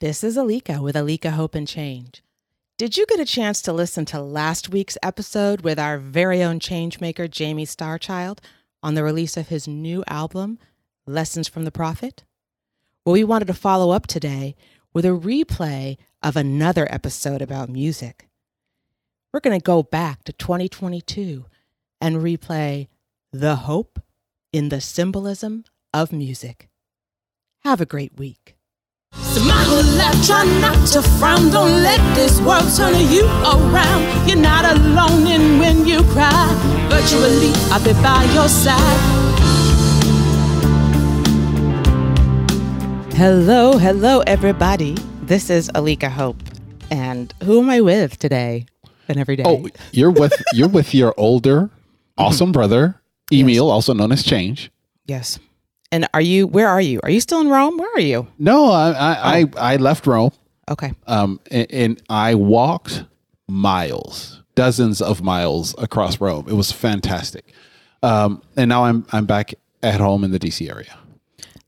This is Alika with Alika Hope and Change. Did you get a chance to listen to last week's episode with our very own changemaker, Jamie Starchild, on the release of his new album, Lessons from the Prophet? Well, we wanted to follow up today with a replay of another episode about music. We're going to go back to 2022 and replay The Hope in the Symbolism of Music. Have a great week. Smile, laugh, try not to frown. Don't let this world turn you around. You're not alone in when you cry. Virtually, I'll be by your side. Hello, hello, everybody. This is Alika Hope. And who am I with today and every day? Oh, you're with you're with your older, awesome brother, Emil, also known as Change. yes. And are you, where are you? Are you still in Rome? Where are you? No, I I, I, I left Rome, Okay. um, and, and I walked miles, dozens of miles across Rome. It was fantastic, um, and now I'm I'm back at home in the DC area.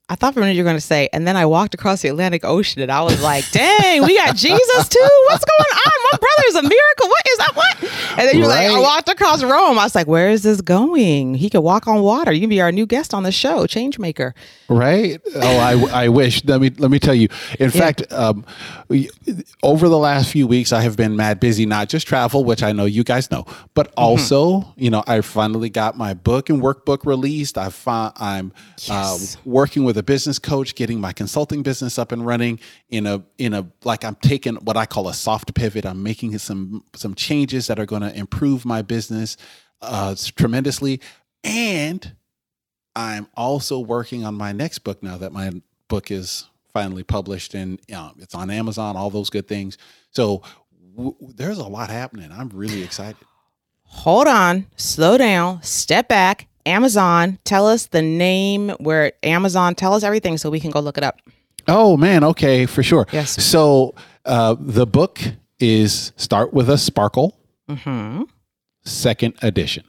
I thought for a minute you were going to say, and then I walked across the Atlantic Ocean and I was like, dang, we got Jesus too? What's going on? My brother is a miracle. What is that? What? And then you're like, I walked across Rome. I was like, where is this going? He could walk on water. You can be our new guest on the show, Changemaker. Right? Oh, I, I wish. Let me let me tell you. In fact, um, over the last few weeks, I have been mad busy. Not just travel, which I know you guys know, but Mm-hmm. also, you know, I finally got my book and workbook released. I fi- I'm Yes. uh, working with a business coach, getting my consulting business up and running in a in a like I'm taking what I call a soft pivot. I'm making some some changes that are going to improve my business uh, tremendously, and I'm also working on my next book now that my book is finally published and um, it's on Amazon, all those good things. So w- there's a lot happening. I'm really excited. Hold on, slow down, step back. Amazon, tell us the name where Amazon, tell us everything so we can go look it up. Oh man, okay, for sure. Yes. So uh, the book is Start with a Sparkle, Mm-hmm. second edition.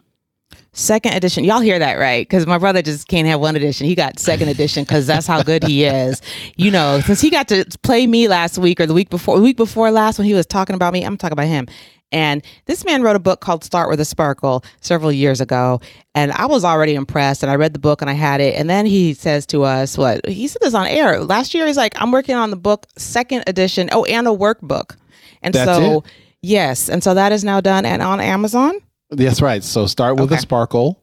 Second edition. Y'all hear that, right? Because my brother just can't have one edition. He got second edition because that's how good he is. You know, since he got to play me last week or the week before, the week before last when he was talking about me, I'm talking about him. And this man wrote a book called Start with a Sparkle several years ago. And I was already impressed. And I read the book and I had it. And then he says to us, what? He said this on air. Last year, he's like, I'm working on the book, second edition. Oh, and a workbook. And That's so, it? yes. And so that is now done and on Amazon. That's right. So start with Okay. a Sparkle,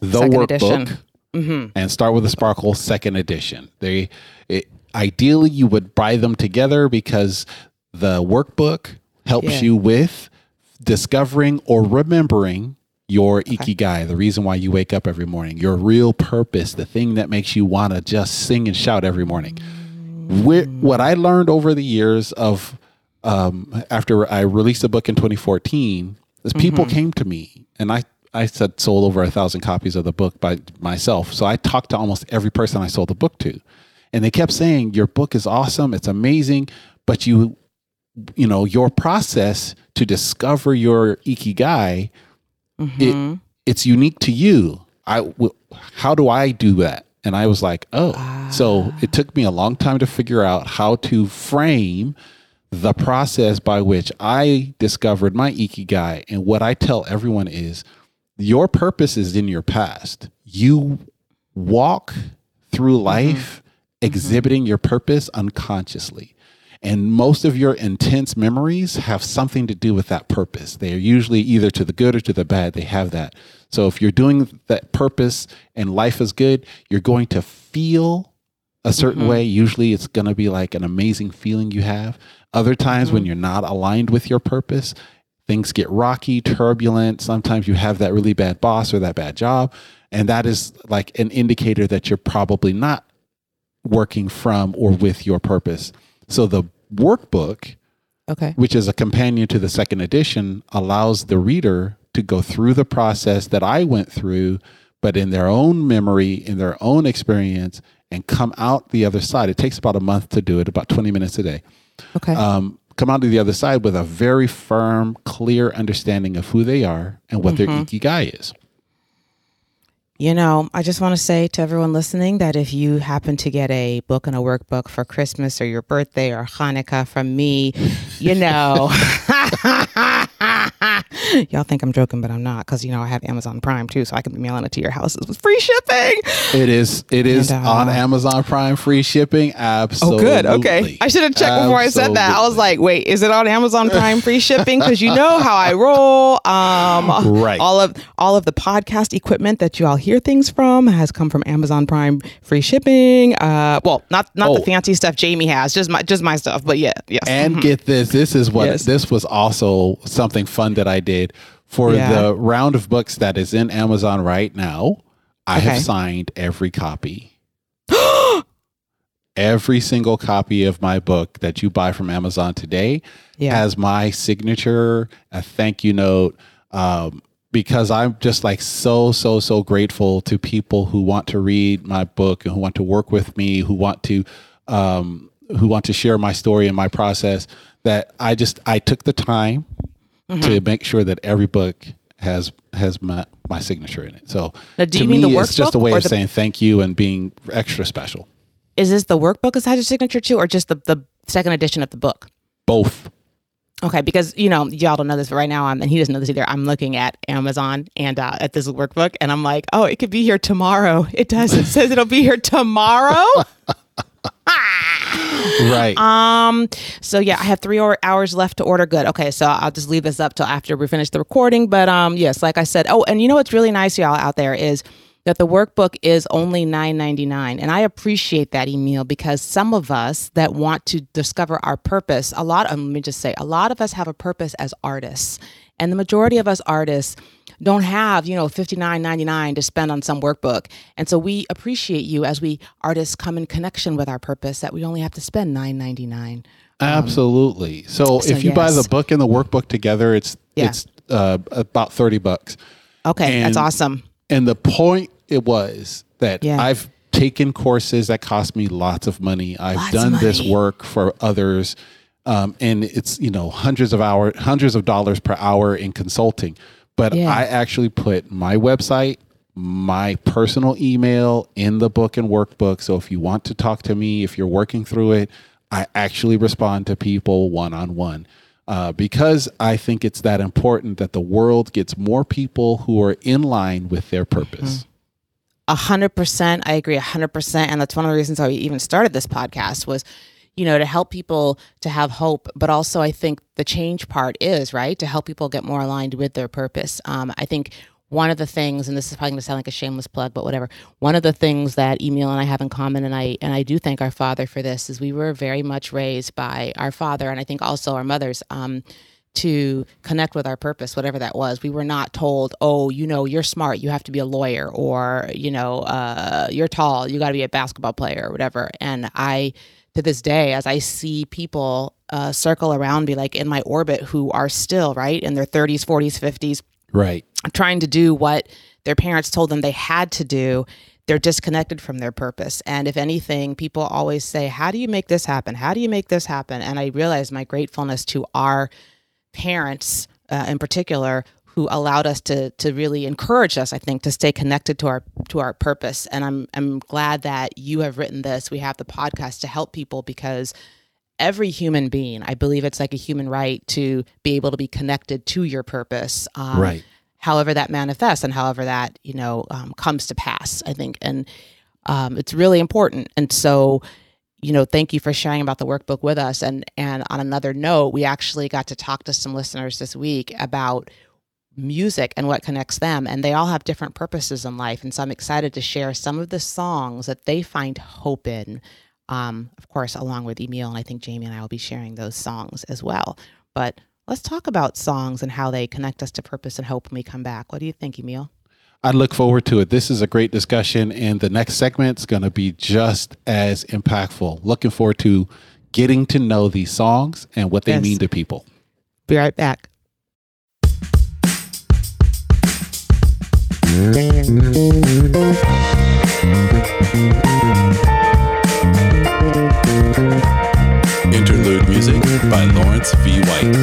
the Second workbook. Mm-hmm. and start with a Sparkle second edition. They it, ideally you would buy them together because the workbook helps Yeah. you with discovering or remembering your ikigai, the reason why you wake up every morning, your real purpose, the thing that makes you want to just sing and shout every morning. Wh- what I learned over the years of um, after I released the book in 2014 is people came to me and I I said sold over a thousand copies of the book by myself. So I talked to almost every person I sold the book to, and they kept saying your book is awesome, it's amazing, but you you know your process to discover your ikigai Mm-hmm. it, it's unique to you. I w- how do I do that? And I was like, oh, so it took me a long time to figure out how to frame the process by which I discovered my ikigai. And what I tell everyone is your purpose is in your past. You walk through life exhibiting your purpose unconsciously. And most of your intense memories have something to do with that purpose. They are usually either to the good or to the bad. They have that. So if you're doing that purpose and life is good, you're going to feel a certain mm-hmm. way. Usually it's going to be like an amazing feeling you have. Other times when mm-hmm. you're not aligned with your purpose, things get rocky, turbulent. Sometimes you have that really bad boss or that bad job. And that is like an indicator that you're probably not working from or with your purpose. So the workbook, Okay. which is a companion to the second edition, allows the reader to go through the process that I went through, but in their own memory, in their own experience, and come out the other side. It takes about a month to do it, about 20 minutes a day. Okay. Um, come out to the other side with a very firm, clear understanding of who they are and what their ikigai is. You know, I just want to say to everyone listening that if you happen to get a book and a workbook for Christmas or your birthday or Hanukkah from me, you know, y'all think I'm joking, but I'm not because, you know, I have Amazon Prime too, so I can be mailing it to your houses with free shipping. It is. It is And, uh, on Amazon Prime free shipping. Absolutely. Oh, good. Okay. I should have checked before I said that. I was like, wait, is it on Amazon Prime free shipping? Because you know how I roll. Um, Right. All of all of the podcast equipment that you all hear things from has come from Amazon Prime free shipping. Uh, well, not not the Oh. fancy stuff Jamie has, just my just my stuff. But yeah, yes. And get this. This is what Yes. this was also something fun that I did for Yeah. the round of books that is in Amazon right now. I Okay. have signed every copy. every single copy of my book that you buy from Amazon today Yeah. has my signature, a thank you note. Um, because I'm just like so, so, so grateful to people who want to read my book and who want to work with me, who want to, um, who want to share my story and my process. That I just I took the time Mm-hmm. to make sure that every book has has my my signature in it. So Now, do to you mean the me, it's just a way of the- saying thank you and being extra special. is this the workbook has had your signature too, or just the the second edition of the book? Both. Okay, because you know y'all don't know this, but right now I'm, and he doesn't know this either. I'm looking at Amazon and uh, at this workbook, and I'm like, oh, it could be here tomorrow. It does. It says it'll be here tomorrow. Right. um. So yeah, I have three or- hours left to order. Good. Okay, so I'll just leave this up till after we finish the recording. But um, yes, like I said. Oh, and you know what's really nice, y'all out there is that the workbook is only nine ninety nine, and I appreciate that, Emil, because some of us that want to discover our purpose, a lot. Of, let me just say, a lot of us have a purpose as artists, and the majority of us artists don't have you know fifty nine ninety nine to spend on some workbook, and so we appreciate you as we artists come in connection with our purpose that we only have to spend nine ninety nine. Absolutely. So, so if you buy the book and the workbook together, it's Yeah. it's uh, about thirty bucks. Okay, that's awesome. And the point it was that Yeah. I've taken courses that cost me lots of money. I've Lots done this work for others, um, and it's you know hundreds of hour, hundreds of dollars per hour in consulting. But Yeah. I actually put my website, my personal email in the book and workbook. So if you want to talk to me, if you're working through it, I actually respond to people one on one. Uh, because I think it's that important that the world gets more people who are in line with their purpose. A hundred percent. I agree a hundred percent. And that's one of the reasons why we even started this podcast was, you know, to help people to have hope. But also I think the change part is, right, to help people get more aligned with their purpose. Um, I think one of the things, and this is probably gonna sound like a shameless plug, but whatever. One of the things that Emil and I have in common, and I and I do thank our father for this, is we were very much raised by our father and I think also our mothers. Um, to connect with our purpose, whatever that was. We were not told, oh, you know, you're smart, you have to be a lawyer, or, you know, uh, you're tall, you got to be a basketball player, or whatever. And I, to this day, as I see people uh, circle around me, like in my orbit, who are still, right, in their 30s, 40s, 50s, Right. trying to do what their parents told them they had to do, they're disconnected from their purpose. And if anything, people always say, How do you make this happen? How do you make this happen? And I realize my gratefulness to our parents uh, in particular who allowed us to to really encourage us i think to stay connected to our to our purpose. And i'm i'm glad that you have written this. We have the podcast to help people because every human being i believe it's like a human right to be able to be connected to your purpose um, Right. however that manifests and however that you know um, comes to pass i think. And um, it's really important. And so you know thank you for sharing about the workbook with us. And and on another note we actually got to talk to some listeners this week about music and what connects them and they all have different purposes in life and so i'm excited to share some of the songs that they find hope in um, of course along with emil and i think jamie and i will be sharing those songs as well but let's talk about songs and how they connect us to purpose and hope when we come back what do you think emil I look forward to it. This is a great discussion, and the next segment's going to be just as impactful. Looking forward to getting to know these songs and what they Yes. mean to people. be right back Interlude music by Lawrence V. White.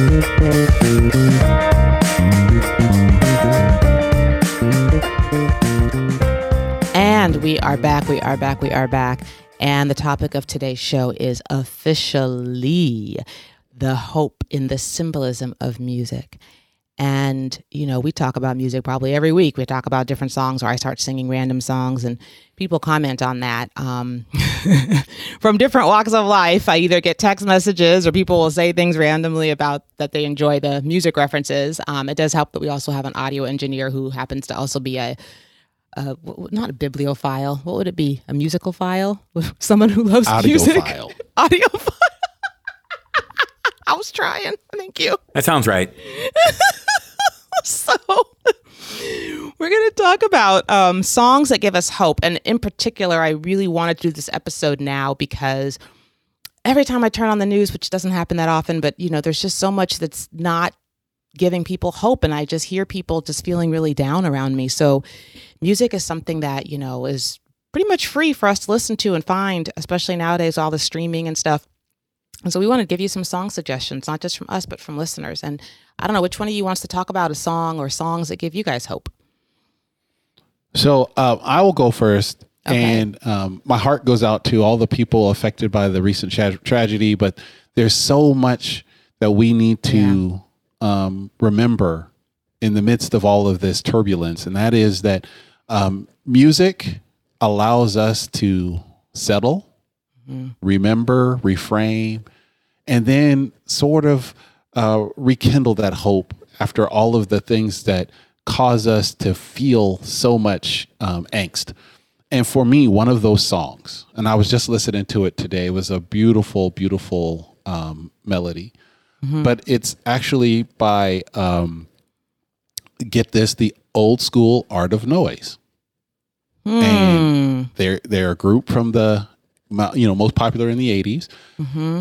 And we are back. We are back. We are back. And the topic of today's show is officially the hope in the symbolism of music. And, you know, we talk about music probably every week. We talk about different songs, or I start singing random songs, and people comment on that um, from different walks of life. I either get text messages or people will say things randomly about that they enjoy the music references. Um, it does help that we also have an audio engineer who happens to also be a, a not a bibliophile. What would it be? A musical file? Someone who loves music. Audiophile. Audiophile. I was trying. Thank you. That sounds right. So we're going to talk about um, songs that give us hope. And in particular i really wanted to do this episode now because every time i turn on the news which doesn't happen that often but you know there's just so much that's not giving people hope. And i just hear people just feeling really down around me. So music is something that you know is pretty much free for us to listen to and find especially nowadays all the streaming and stuff and so we want to give you some song suggestions, not just from us, but from listeners. And I don't know which one of you wants to talk about a song or songs that give you guys hope. So uh, I will go first. Okay. And um, my heart goes out to all the people affected by the recent tra- tragedy, but there's so much that we need to um, remember in the midst of all of this turbulence. And that is that um, music allows us to settle, remember, reframe, and then sort of uh, rekindle that hope after all of the things that cause us to feel so much um, angst. And for me, one of those songs, and I was just listening to it today, was a beautiful, beautiful um, melody. But it's actually by, um, get this, the old school Art of Noise. And they're, they're a group from the, you know, most popular in the 80s.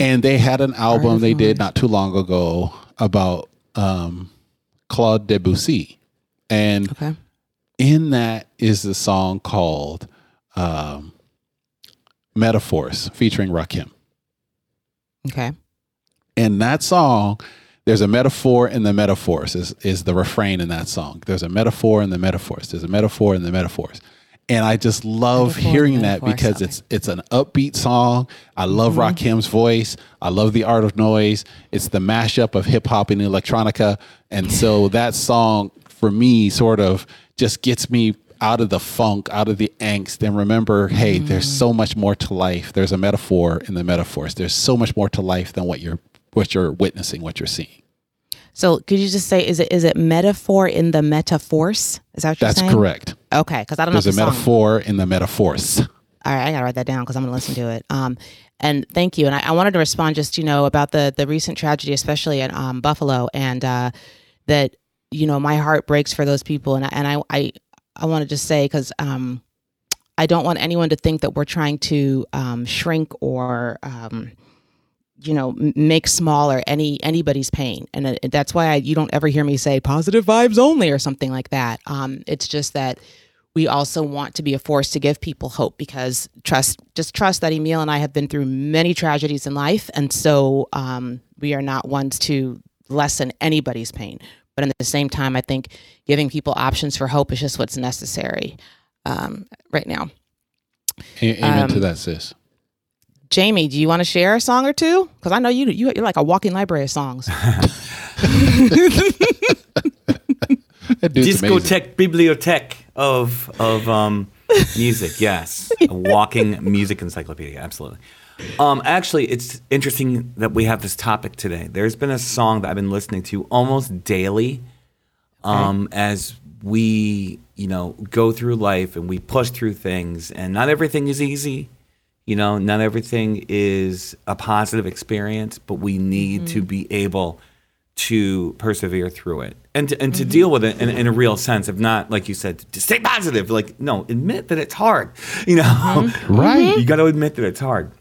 And they had an album they did not too long ago about um, Claude Debussy. And Okay. in that is the song called um, Metaforce featuring Rakim. Okay. In that song, there's a metaphor in the metaphors, is, is the refrain in that song. There's a metaphor in the metaphors. There's a metaphor in the metaphors. And I just love hearing that because okay. it's it's an upbeat song. I love Rakim's voice. I love the art of noise. It's the mashup of hip hop and electronica. And so that song for me sort of just gets me out of the funk, out of the angst, and remember, hey, there's so much more to life. There's a metaphor in the metaphors. There's so much more to life than what you're what you're witnessing, what you're seeing. So could you just say, is it is it metaphor in the metaphors? Is that what you're That's saying? correct. Okay. Because I don't There's know a if the song- metaphor in the metaphors. All right, I gotta write that down because I'm gonna listen to it. Um, and thank you. And I, I wanted to respond just you know about the the recent tragedy, especially in um, Buffalo, and uh, that you know my heart breaks for those people. And I, and I I, I want to just say because um, I don't want anyone to think that we're trying to um, shrink or um, you know make smaller any anybody's pain. And that's why I, you don't ever hear me say positive vibes only or something like that. Um, it's just that we also want to be a force to give people hope because trust just trust that emil and i have been through many tragedies in life. And so um, we are not ones to lessen anybody's pain. But at the same time i think giving people options for hope is just what's necessary um, right now. Amen Um, to that, sis. Jamie, do you want to share a song or two? Because I know you, you you're like a walking library of songs. That dude's amazing. Discotheque, bibliothèque of of um, music. Yes, a walking music encyclopedia. Absolutely. Um, actually, it's interesting that we have this topic today. There's been a song that I've been listening to almost daily, um, as we you know go through life and we push through things, and not everything is easy. You know, not everything is a positive experience, but we need to be able to persevere through it and to, and to deal with it in, in a real sense if not like you said to stay positive like no admit that it's hard you know? Right. you got to admit that it's hard.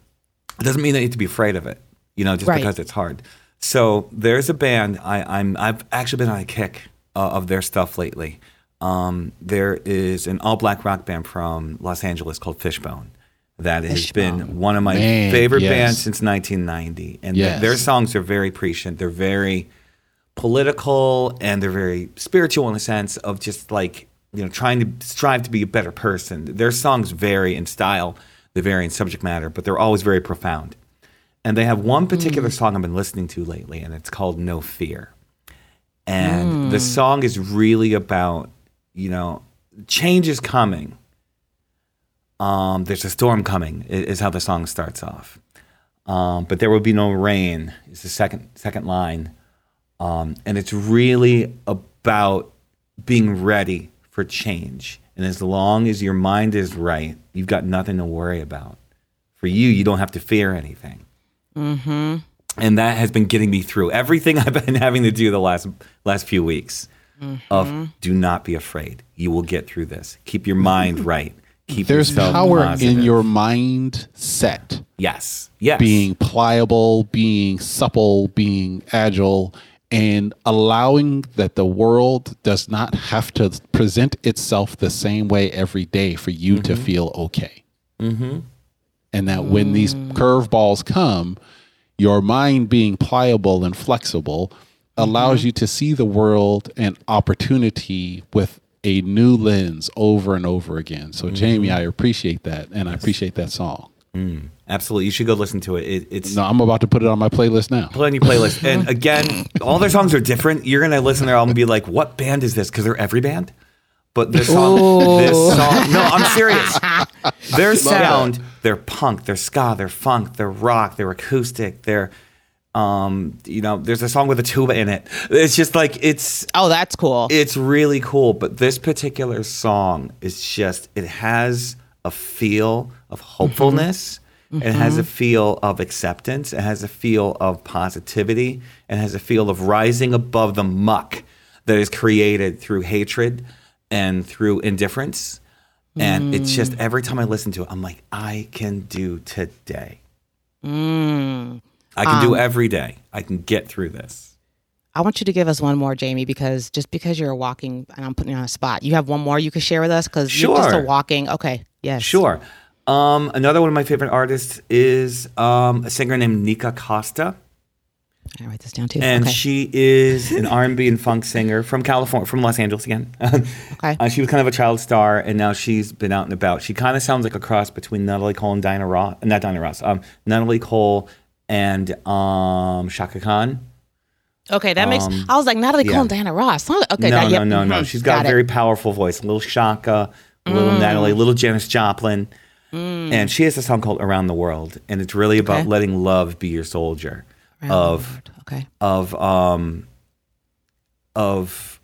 It doesn't mean that you have to be afraid of it you know just Right. because it's hard. So there's a band I, i'm i've actually been on a kick uh, of their stuff lately. Um, there is an all black rock band from los angeles called fishbone that has been one of my Man, favorite yes. bands since 1990 and Yes. their songs are very prescient they're very political and they're very spiritual in the sense of just like you know, trying to strive to be a better person. Their songs vary in style, they vary in subject matter, but they're always very profound. And they have one particular mm. song I've been listening to lately, and it's called No Fear. And the mm. song is really about, you know, change is coming. Um, there's a storm coming, is how the song starts off. Um, but there will be no rain, is the second second line. Um, and it's really about being ready for change. And as long as your mind is right, you've got nothing to worry about. For you, you don't have to fear anything. And that has been getting me through everything I've been having to do the last last few weeks. Of do not be afraid. You will get through this. Keep your mind right. Keep There's yourself power positive. in your mindset. yes, yes, being pliable, being supple, being agile, and allowing that the world does not have to present itself the same way every day for you to mm-hmm. feel okay. Mm-hmm. And that when these mm. curveballs come, your mind being pliable and flexible allows mm-hmm. you to see the world and opportunity with a new lens over and over again. So, mm-hmm. Jamie, I appreciate that. And I appreciate that song. Mm, absolutely. You should go listen to it. it it's No, I'm about to put it on my playlist now. put on your playlist. And again, all their songs are different. You're gonna listen to their album and be like, "What band is this?" Because they're every band. But this song, this song, no, I'm serious. Their sound, they're punk, they're ska, they're funk, they're rock, they're acoustic, they're, um, you know, there's a song with a tuba in it. It's just like it's Oh, that's cool. it's really cool, but this particular song is just it has a feel of mm-hmm. hopefulness. It mm-hmm. has a feel of acceptance. It has a feel of positivity. It has a feel of rising above the muck that is created through hatred and through indifference. And it's just mm. every time I listen to it, I'm like, I can do today. Mm. I can do every day. I can get through this. I want you to give us one more, Jamie, because just because you're walking, and I'm putting you on a spot, you have one more you could share with us because you're just a walking. Okay, yes, Sure. Um, another one of my favorite artists is um, a singer named Nikka Costa, I write this down too. and okay. she is an R&B and funk singer from California, from Los Angeles again. Okay. Uh, she was kind of a child star, and now she's been out and about. She kind of sounds like a cross between Natalie Cole and Diana Ross, not Diana Ross, um, Natalie Cole and um, Chaka Khan. okay, that makes. I was like Natalie yeah. Cole and Diana Ross. Okay, no, that, no, yep, no, no. mhm, She's got, a it. very powerful voice. A little Chaka, a little Mm. Natalie, a little Janis Joplin. And she has a song called Around the World. And it's really about Okay. letting love be your soldier Around of. Okay. of um of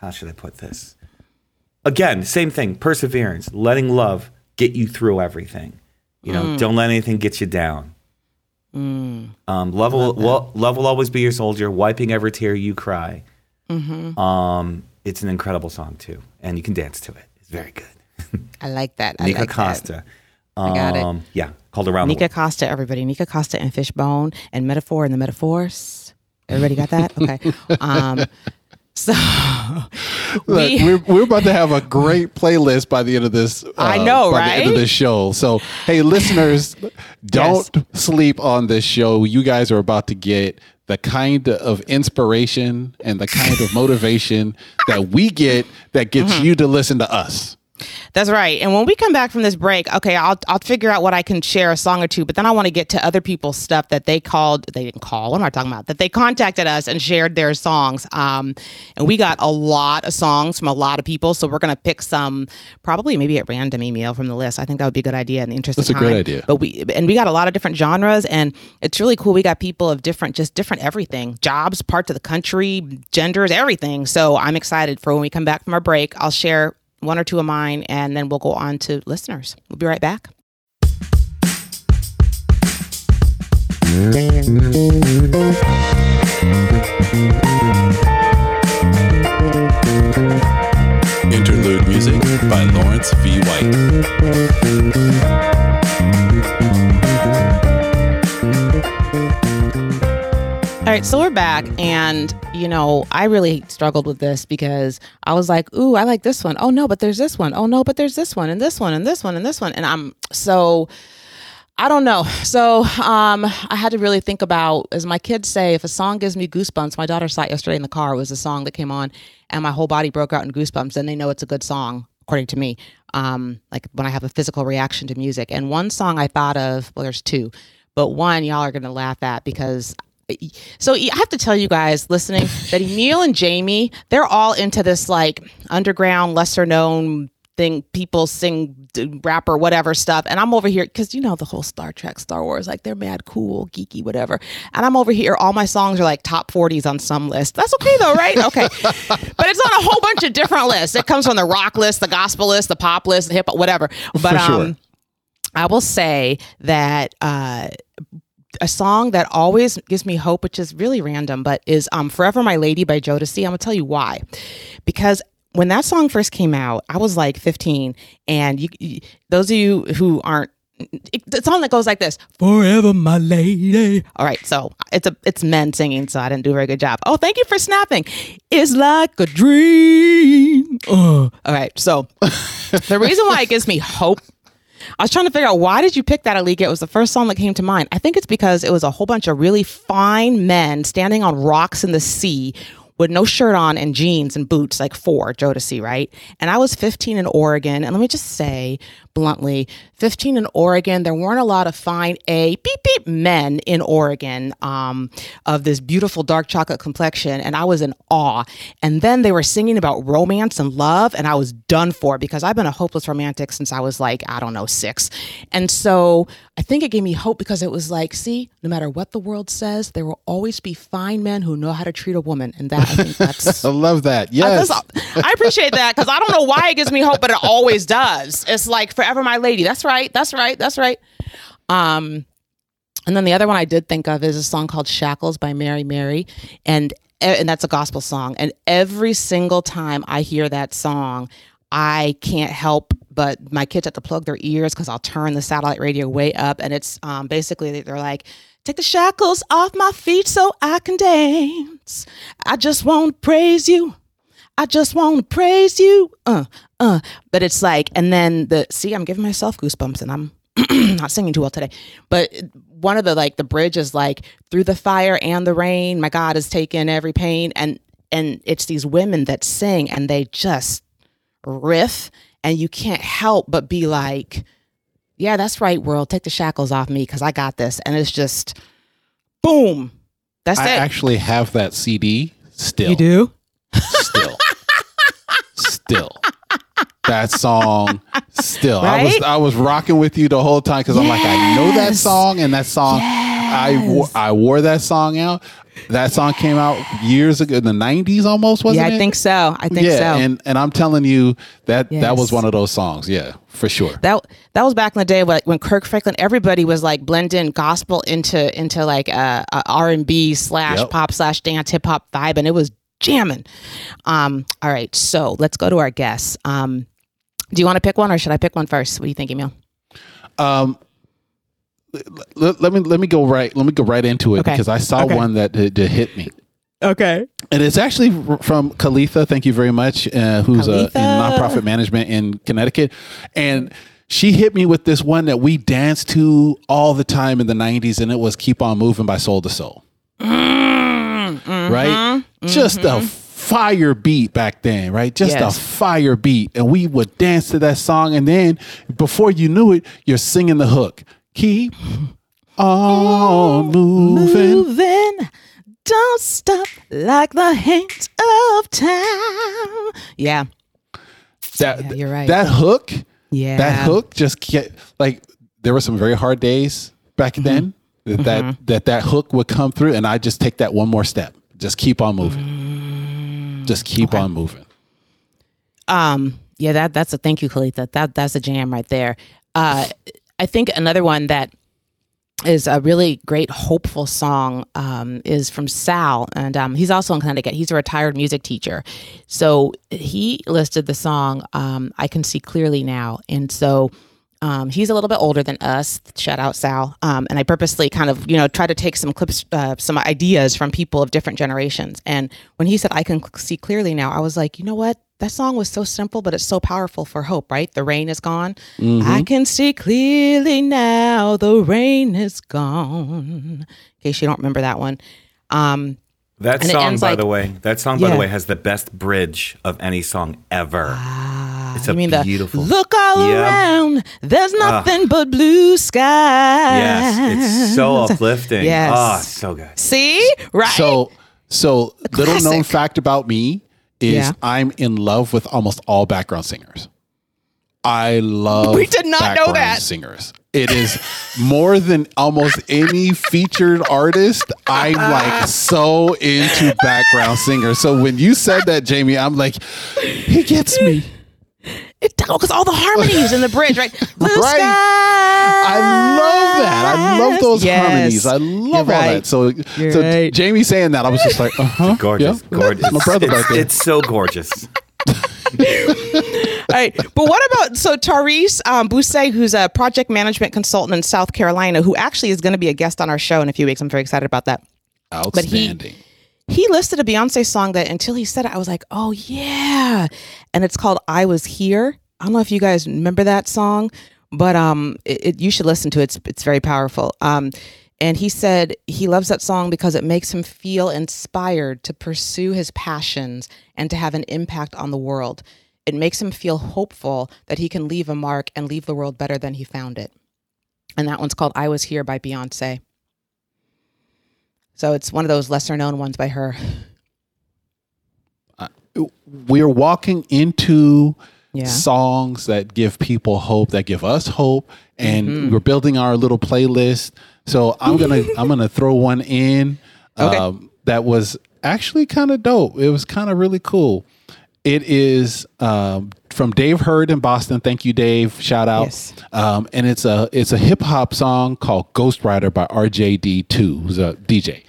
how should I put this? Again, same thing, perseverance, letting love get you through everything. You know, Mm. don't let anything get you down. Um, love will love will always be your soldier, wiping every tear you cry. Mm-hmm. Um, it's an incredible song too, and you can dance to it. It's very good. I like that. I Nikka like that. Costa. Um, got it. Yeah, called Around Nikka Costa, everybody. Nikka Costa and Fishbone and Metaphor and the Metaphors. Everybody got that? Okay. Um, so Look, we, we're, we're about to have a great playlist by the end of this. uh, I know, by the end of this show. So, hey, listeners, don't sleep on this show. You guys are about to get the kind of inspiration and the kind of motivation that we get that gets Mm-hmm. you to listen to us. That's right. And when we come back from this break, okay, I'll I'll figure out what I can share a song or two, but then I want to get to other people's stuff that they called they didn't call. What am I talking about? That they contacted us and shared their songs. Um and we got a lot of songs from a lot of people, so we're going to pick some probably maybe at random email from the list. I think that would be a good idea in the interest That's of a time. great idea. But we and we got a lot of different genres and it's really cool. We got people of different just different everything. Jobs, parts of the country, genders, everything. So I'm excited for when we come back from our break. I'll share one or two of mine, and then we'll go on to listeners. We'll be right back. Interlude music by Lawrence V. White. All right, so we're back, and you know, I really struggled with this because I was like, "Ooh, I like this one. Oh no, but there's this one. Oh no, but there's this one, and this one, and this one, and this one." And I'm so I don't know. So um, I had to really think about, as my kids say, if a song gives me goosebumps. My daughter saw it yesterday in the car. It was a song that came on, and my whole body broke out in goosebumps. Then they know it's a good song, according to me. Um, like when I have a physical reaction to music. And one song I thought of. Well, there's two, but one y'all are gonna laugh at because. So I have to tell you guys listening that Neil and Jamie, they're all into this like underground, lesser known thing people sing rap or whatever stuff. And i'm over here because you know the whole star trek star wars like they're mad cool geeky whatever. And i'm over here all my songs are like top 40s on some list. That's okay though right? Okay. But it's on a whole bunch of different lists. It comes from the rock list the gospel list the pop list the hip hop whatever but sure. um i will say that uh a song that always gives me hope, which is really random, but is um, "Forever My Lady" by Jodeci. I'm gonna tell you why, because when that song first came out, I was like 15, and you, you those of you who aren't. The song that goes like this: "Forever, my lady." All right, so it's a it's men singing, so I didn't do a very good job. Oh, thank you for snapping. It's like a dream. Uh. All right, so the reason why it gives me hope I was trying to figure out why did you pick that, Alika? It was the first song that came to mind. I think it's because it was a whole bunch of really fine men standing on rocks in the sea with no shirt on and jeans and boots, like four, Jodeci, right? And I was 15 in Oregon. And let me just say bluntly, 15 in Oregon, there weren't a lot of fine A, beep, beep men in Oregon um, of this beautiful dark chocolate complexion. And I was in awe. And then they were singing about romance and love. And I was done for because I've been a hopeless romantic since I was like, I don't know, six. And so I think it gave me hope because it was like, see, no matter what the world says, there will always be fine men who know how to treat a woman. And that, I. I love that. I, Yes. that's- I appreciate that because I don't know why it gives me hope, but it always does. It's like forever my lady. That's right. That's right. That's right. Um, and then the other one I did think of is a song called Shackles by Mary Mary, and and that's a gospel song. And every single time I hear that song, I can't help but my kids have to plug their ears because I'll turn the satellite radio way up, and it's um, basically they're like. Take the shackles off my feet so I can dance. I just want to praise you. I just want to praise you. Uh, uh. But it's like, and then the see, I'm giving myself goosebumps, and I'm not singing too well today. But one of the like the bridge is like through the fire and the rain, my God has taken every pain, and and it's these women that sing, and they just riff, and you can't help but be like, yeah, that's right, world. Take the shackles off me because I got this, and it's just boom. That's I it. actually have that CD still. you do. Still. still. That song still. I was I was rocking with you the whole time because I'm like, I know that song and that song I wore, I wore that song out. That song came out years ago in the 90s almost, wasn't Yeah, it? Yeah, I think so. I think yeah, so. and and I'm telling you that that was one of those songs. Yeah, for sure. that that was back in the day when, when Kirk Franklin everybody was like blending gospel into into like a, a R&B slash Yep. pop slash dance hip hop vibe and it was jamming. Um all right, so let's go to our guests. Um do you want to pick one or should I pick one first? What do you think, Emil? Um, let, let me let me go right let me go right into it Okay. because I saw Okay. one that, that, that hit me. Okay. And it's actually from Kalitha. Thank you very much. Uh, who's uh, in nonprofit management in Connecticut, and she hit me with this one that we danced to all the time in the '90s, and it was "Keep On Moving" by Soul II Soul. Mm-hmm. Right, just a fire beat back then, right? Just Yes. a fire beat, and we would dance to that song, and then before you knew it, you're singing the hook. Keep on moving. Moving, don't stop like the hands of time. Yeah. That Yeah, you're right. That hook. Yeah. that hook just get like there were some very hard days back Mm-hmm. then that, that that that hook would come through and I just take that one more step just keep on moving Mm. just keep on moving Um, yeah, that that's a thank you, Kalitha. That that's a jam right there. Uh, I think another one that is a really great hopeful song um, is from Sal, and um, he's also in Connecticut. He's a retired music teacher, so he listed the song um, "I Can See Clearly Now," and so. Um, he's a little bit older than us. Shout out Sal. Um, and I purposely kind of, you know, try to take some clips, uh, some ideas from people of different generations. And when he said, I can see clearly now, I was like, you know what? That song was so simple, but it's so powerful for hope, right? The rain is gone. Mm-hmm. I can see clearly now. The rain is gone. In case you don't remember that one. Um, That song, by like- the way, that song, by the way, has the best bridge of any song ever. Ah, it's a mean beautiful. the look all Yeah. around? There's nothing but blue skies. Yes, it's so uplifting. Yes. Oh, so good. See, right? So, so little known fact about me is Yeah. I'm in love with almost all background singers. I love. We did not know that. Singers. It is more than almost any featured artist. I'm like so into background singers. So when you said that, Jamie, I'm like, he gets me. It because all the harmonies in the bridge, right? Blue Right. skies. I love that. I love those Yes. harmonies. I love You're all right. that. So, You're so right. Jamie saying that, I was just like, uh huh, Gorgeous, gorgeous. My brother it's, back there. it's so gorgeous. All right. But what about so Therese um, Bousset, who's a project management consultant in South Carolina, who actually is going to be a guest on our show in a few weeks. I'm very excited about that. he- outstanding. He listed a Beyonce song that until he said it, I was like, oh yeah, and it's called "I Was Here." I don't know if you guys remember that song, but um, it, it, you should listen to it. It's it's very powerful. Um, and he said he loves that song because it makes him feel inspired to pursue his passions and to have an impact on the world. It makes him feel hopeful that he can leave a mark and leave the world better than he found it. And that one's called "I Was Here" by Beyonce. So it's one of those lesser known ones by her. we're walking into Yeah. songs that give people hope, that give us hope, and Mm-hmm. we're building our little playlist. So I'm gonna I'm gonna throw one in Okay. um, that was actually kind of dope. It was kind of really cool. It is um, from Dave Hurd in Boston. Thank you, Dave. Shout out. Yes. Um, and it's a it's a hip hop song called Ghost Rider by RJD2, who's a DJ.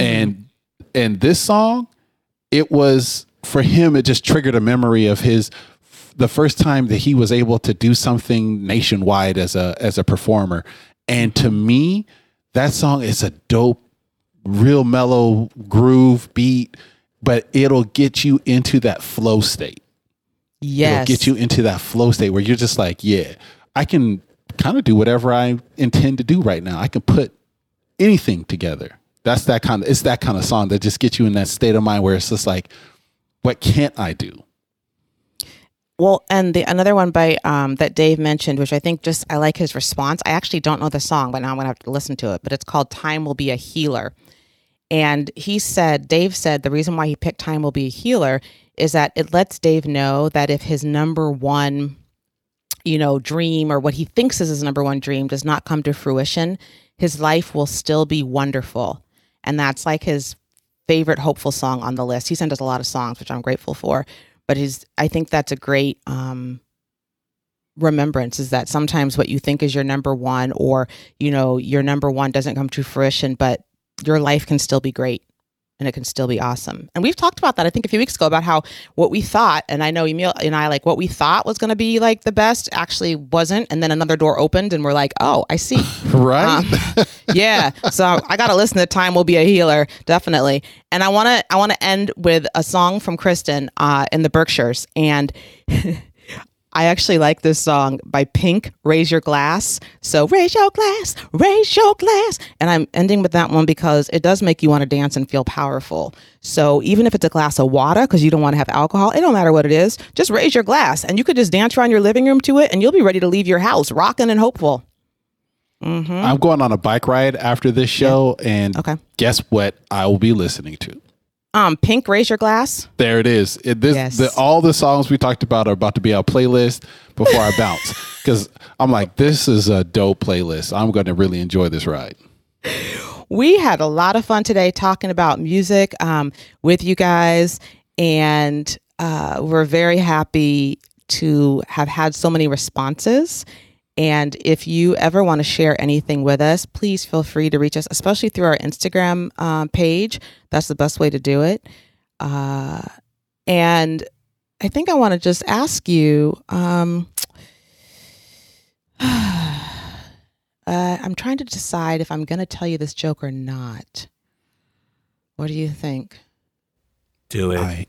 And and this song, it was for him. It just triggered a memory of his the first time that he was able to do something nationwide as a as a performer. And to me, that song is a dope, real mellow groove beat, but it'll get you into that flow state Yes. it'll get you into that flow state where you're just like, yeah, I can kind of do whatever I intend to do right now. I can put anything together. That's that kind of it's that kind of song that just gets you in that state of mind where it's just like, what can't I do? Well, and the another one by um, that Dave mentioned, which I think just I like his response. I actually don't know the song, but now I'm gonna have to listen to it. But it's called "Time Will Be a Healer," and he said, Dave said, the reason why he picked "Time Will Be a Healer" is that it lets Dave know that if his number one, you know, dream or what he thinks is his number one dream does not come to fruition, his life will still be wonderful, and that's like his favorite hopeful song on the list. He sent us a lot of songs, which I'm grateful for. But his, I think that's a great um, remembrance. Is that sometimes what you think is your number one, or you know, your number one doesn't come to fruition, but your life can still be great and it can still be awesome. And we've talked about that, I think, a few weeks ago about how what we thought, and I know Emil and I like what we thought was going to be like the best actually wasn't, and then another door opened, and we're like, oh, I see. Right? Um, yeah. So I got to listen to "Time Will Be a Healer" definitely. And I want to I want to end with a song from Kristen uh, in the Berkshires, and I actually like this song by Pink, "Raise Your Glass." So raise your glass, raise your glass, and I'm ending with that one because it does make you want to dance and feel powerful. So even if it's a glass of water because you don't want to have alcohol, it don't matter what it is. Just raise your glass, and you could just dance around your living room to it, and you'll be ready to leave your house, rocking and hopeful. Mm-hmm. I'm going on a bike ride after this show, and Okay. guess what? I will be listening to. Um, Pink, raise your glass. There it is. It, this, Yes. the, all the songs we talked about are about to be our playlist before I bounce because I'm like, this is a dope playlist. I'm going to really enjoy this ride. We had a lot of fun today talking about music um, with you guys, and uh, we're very happy to have had so many responses. And if you ever want to share anything with us, please feel free to reach us, especially through our Instagram uh, page. That's the best way to do it. Uh, and I think I want to just ask you. Um, Uh, I'm trying to decide if I'm going to tell you this joke or not. What do you think? Do it. I,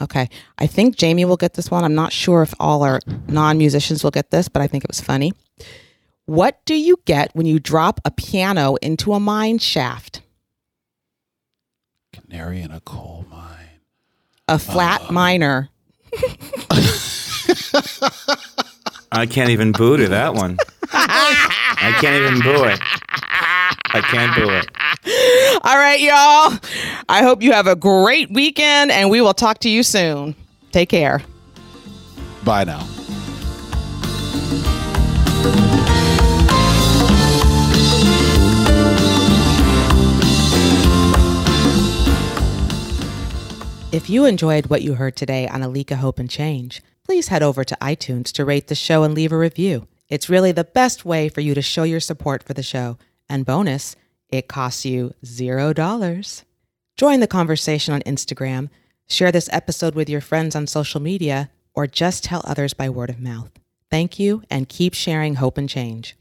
Okay. I think Jamie will get this one. I'm not sure if all our non musicians will get this, but I think it was funny. What do you get when you drop a piano into a mine shaft? Canary in a coal mine. A flat um, miner. I can't even boo to that one. I can't even boo it. I can't boo it. All right, y'all. I hope you have a great weekend and we will talk to you soon. Take care. Bye now. If you enjoyed what you heard today on Alika Hope and Change, please head over to iTunes to rate the show and leave a review. It's really the best way for you to show your support for the show. And bonus, it costs you zero dollars. Join the conversation on Instagram, share this episode with your friends on social media, or just tell others by word of mouth. Thank you and keep sharing hope and change.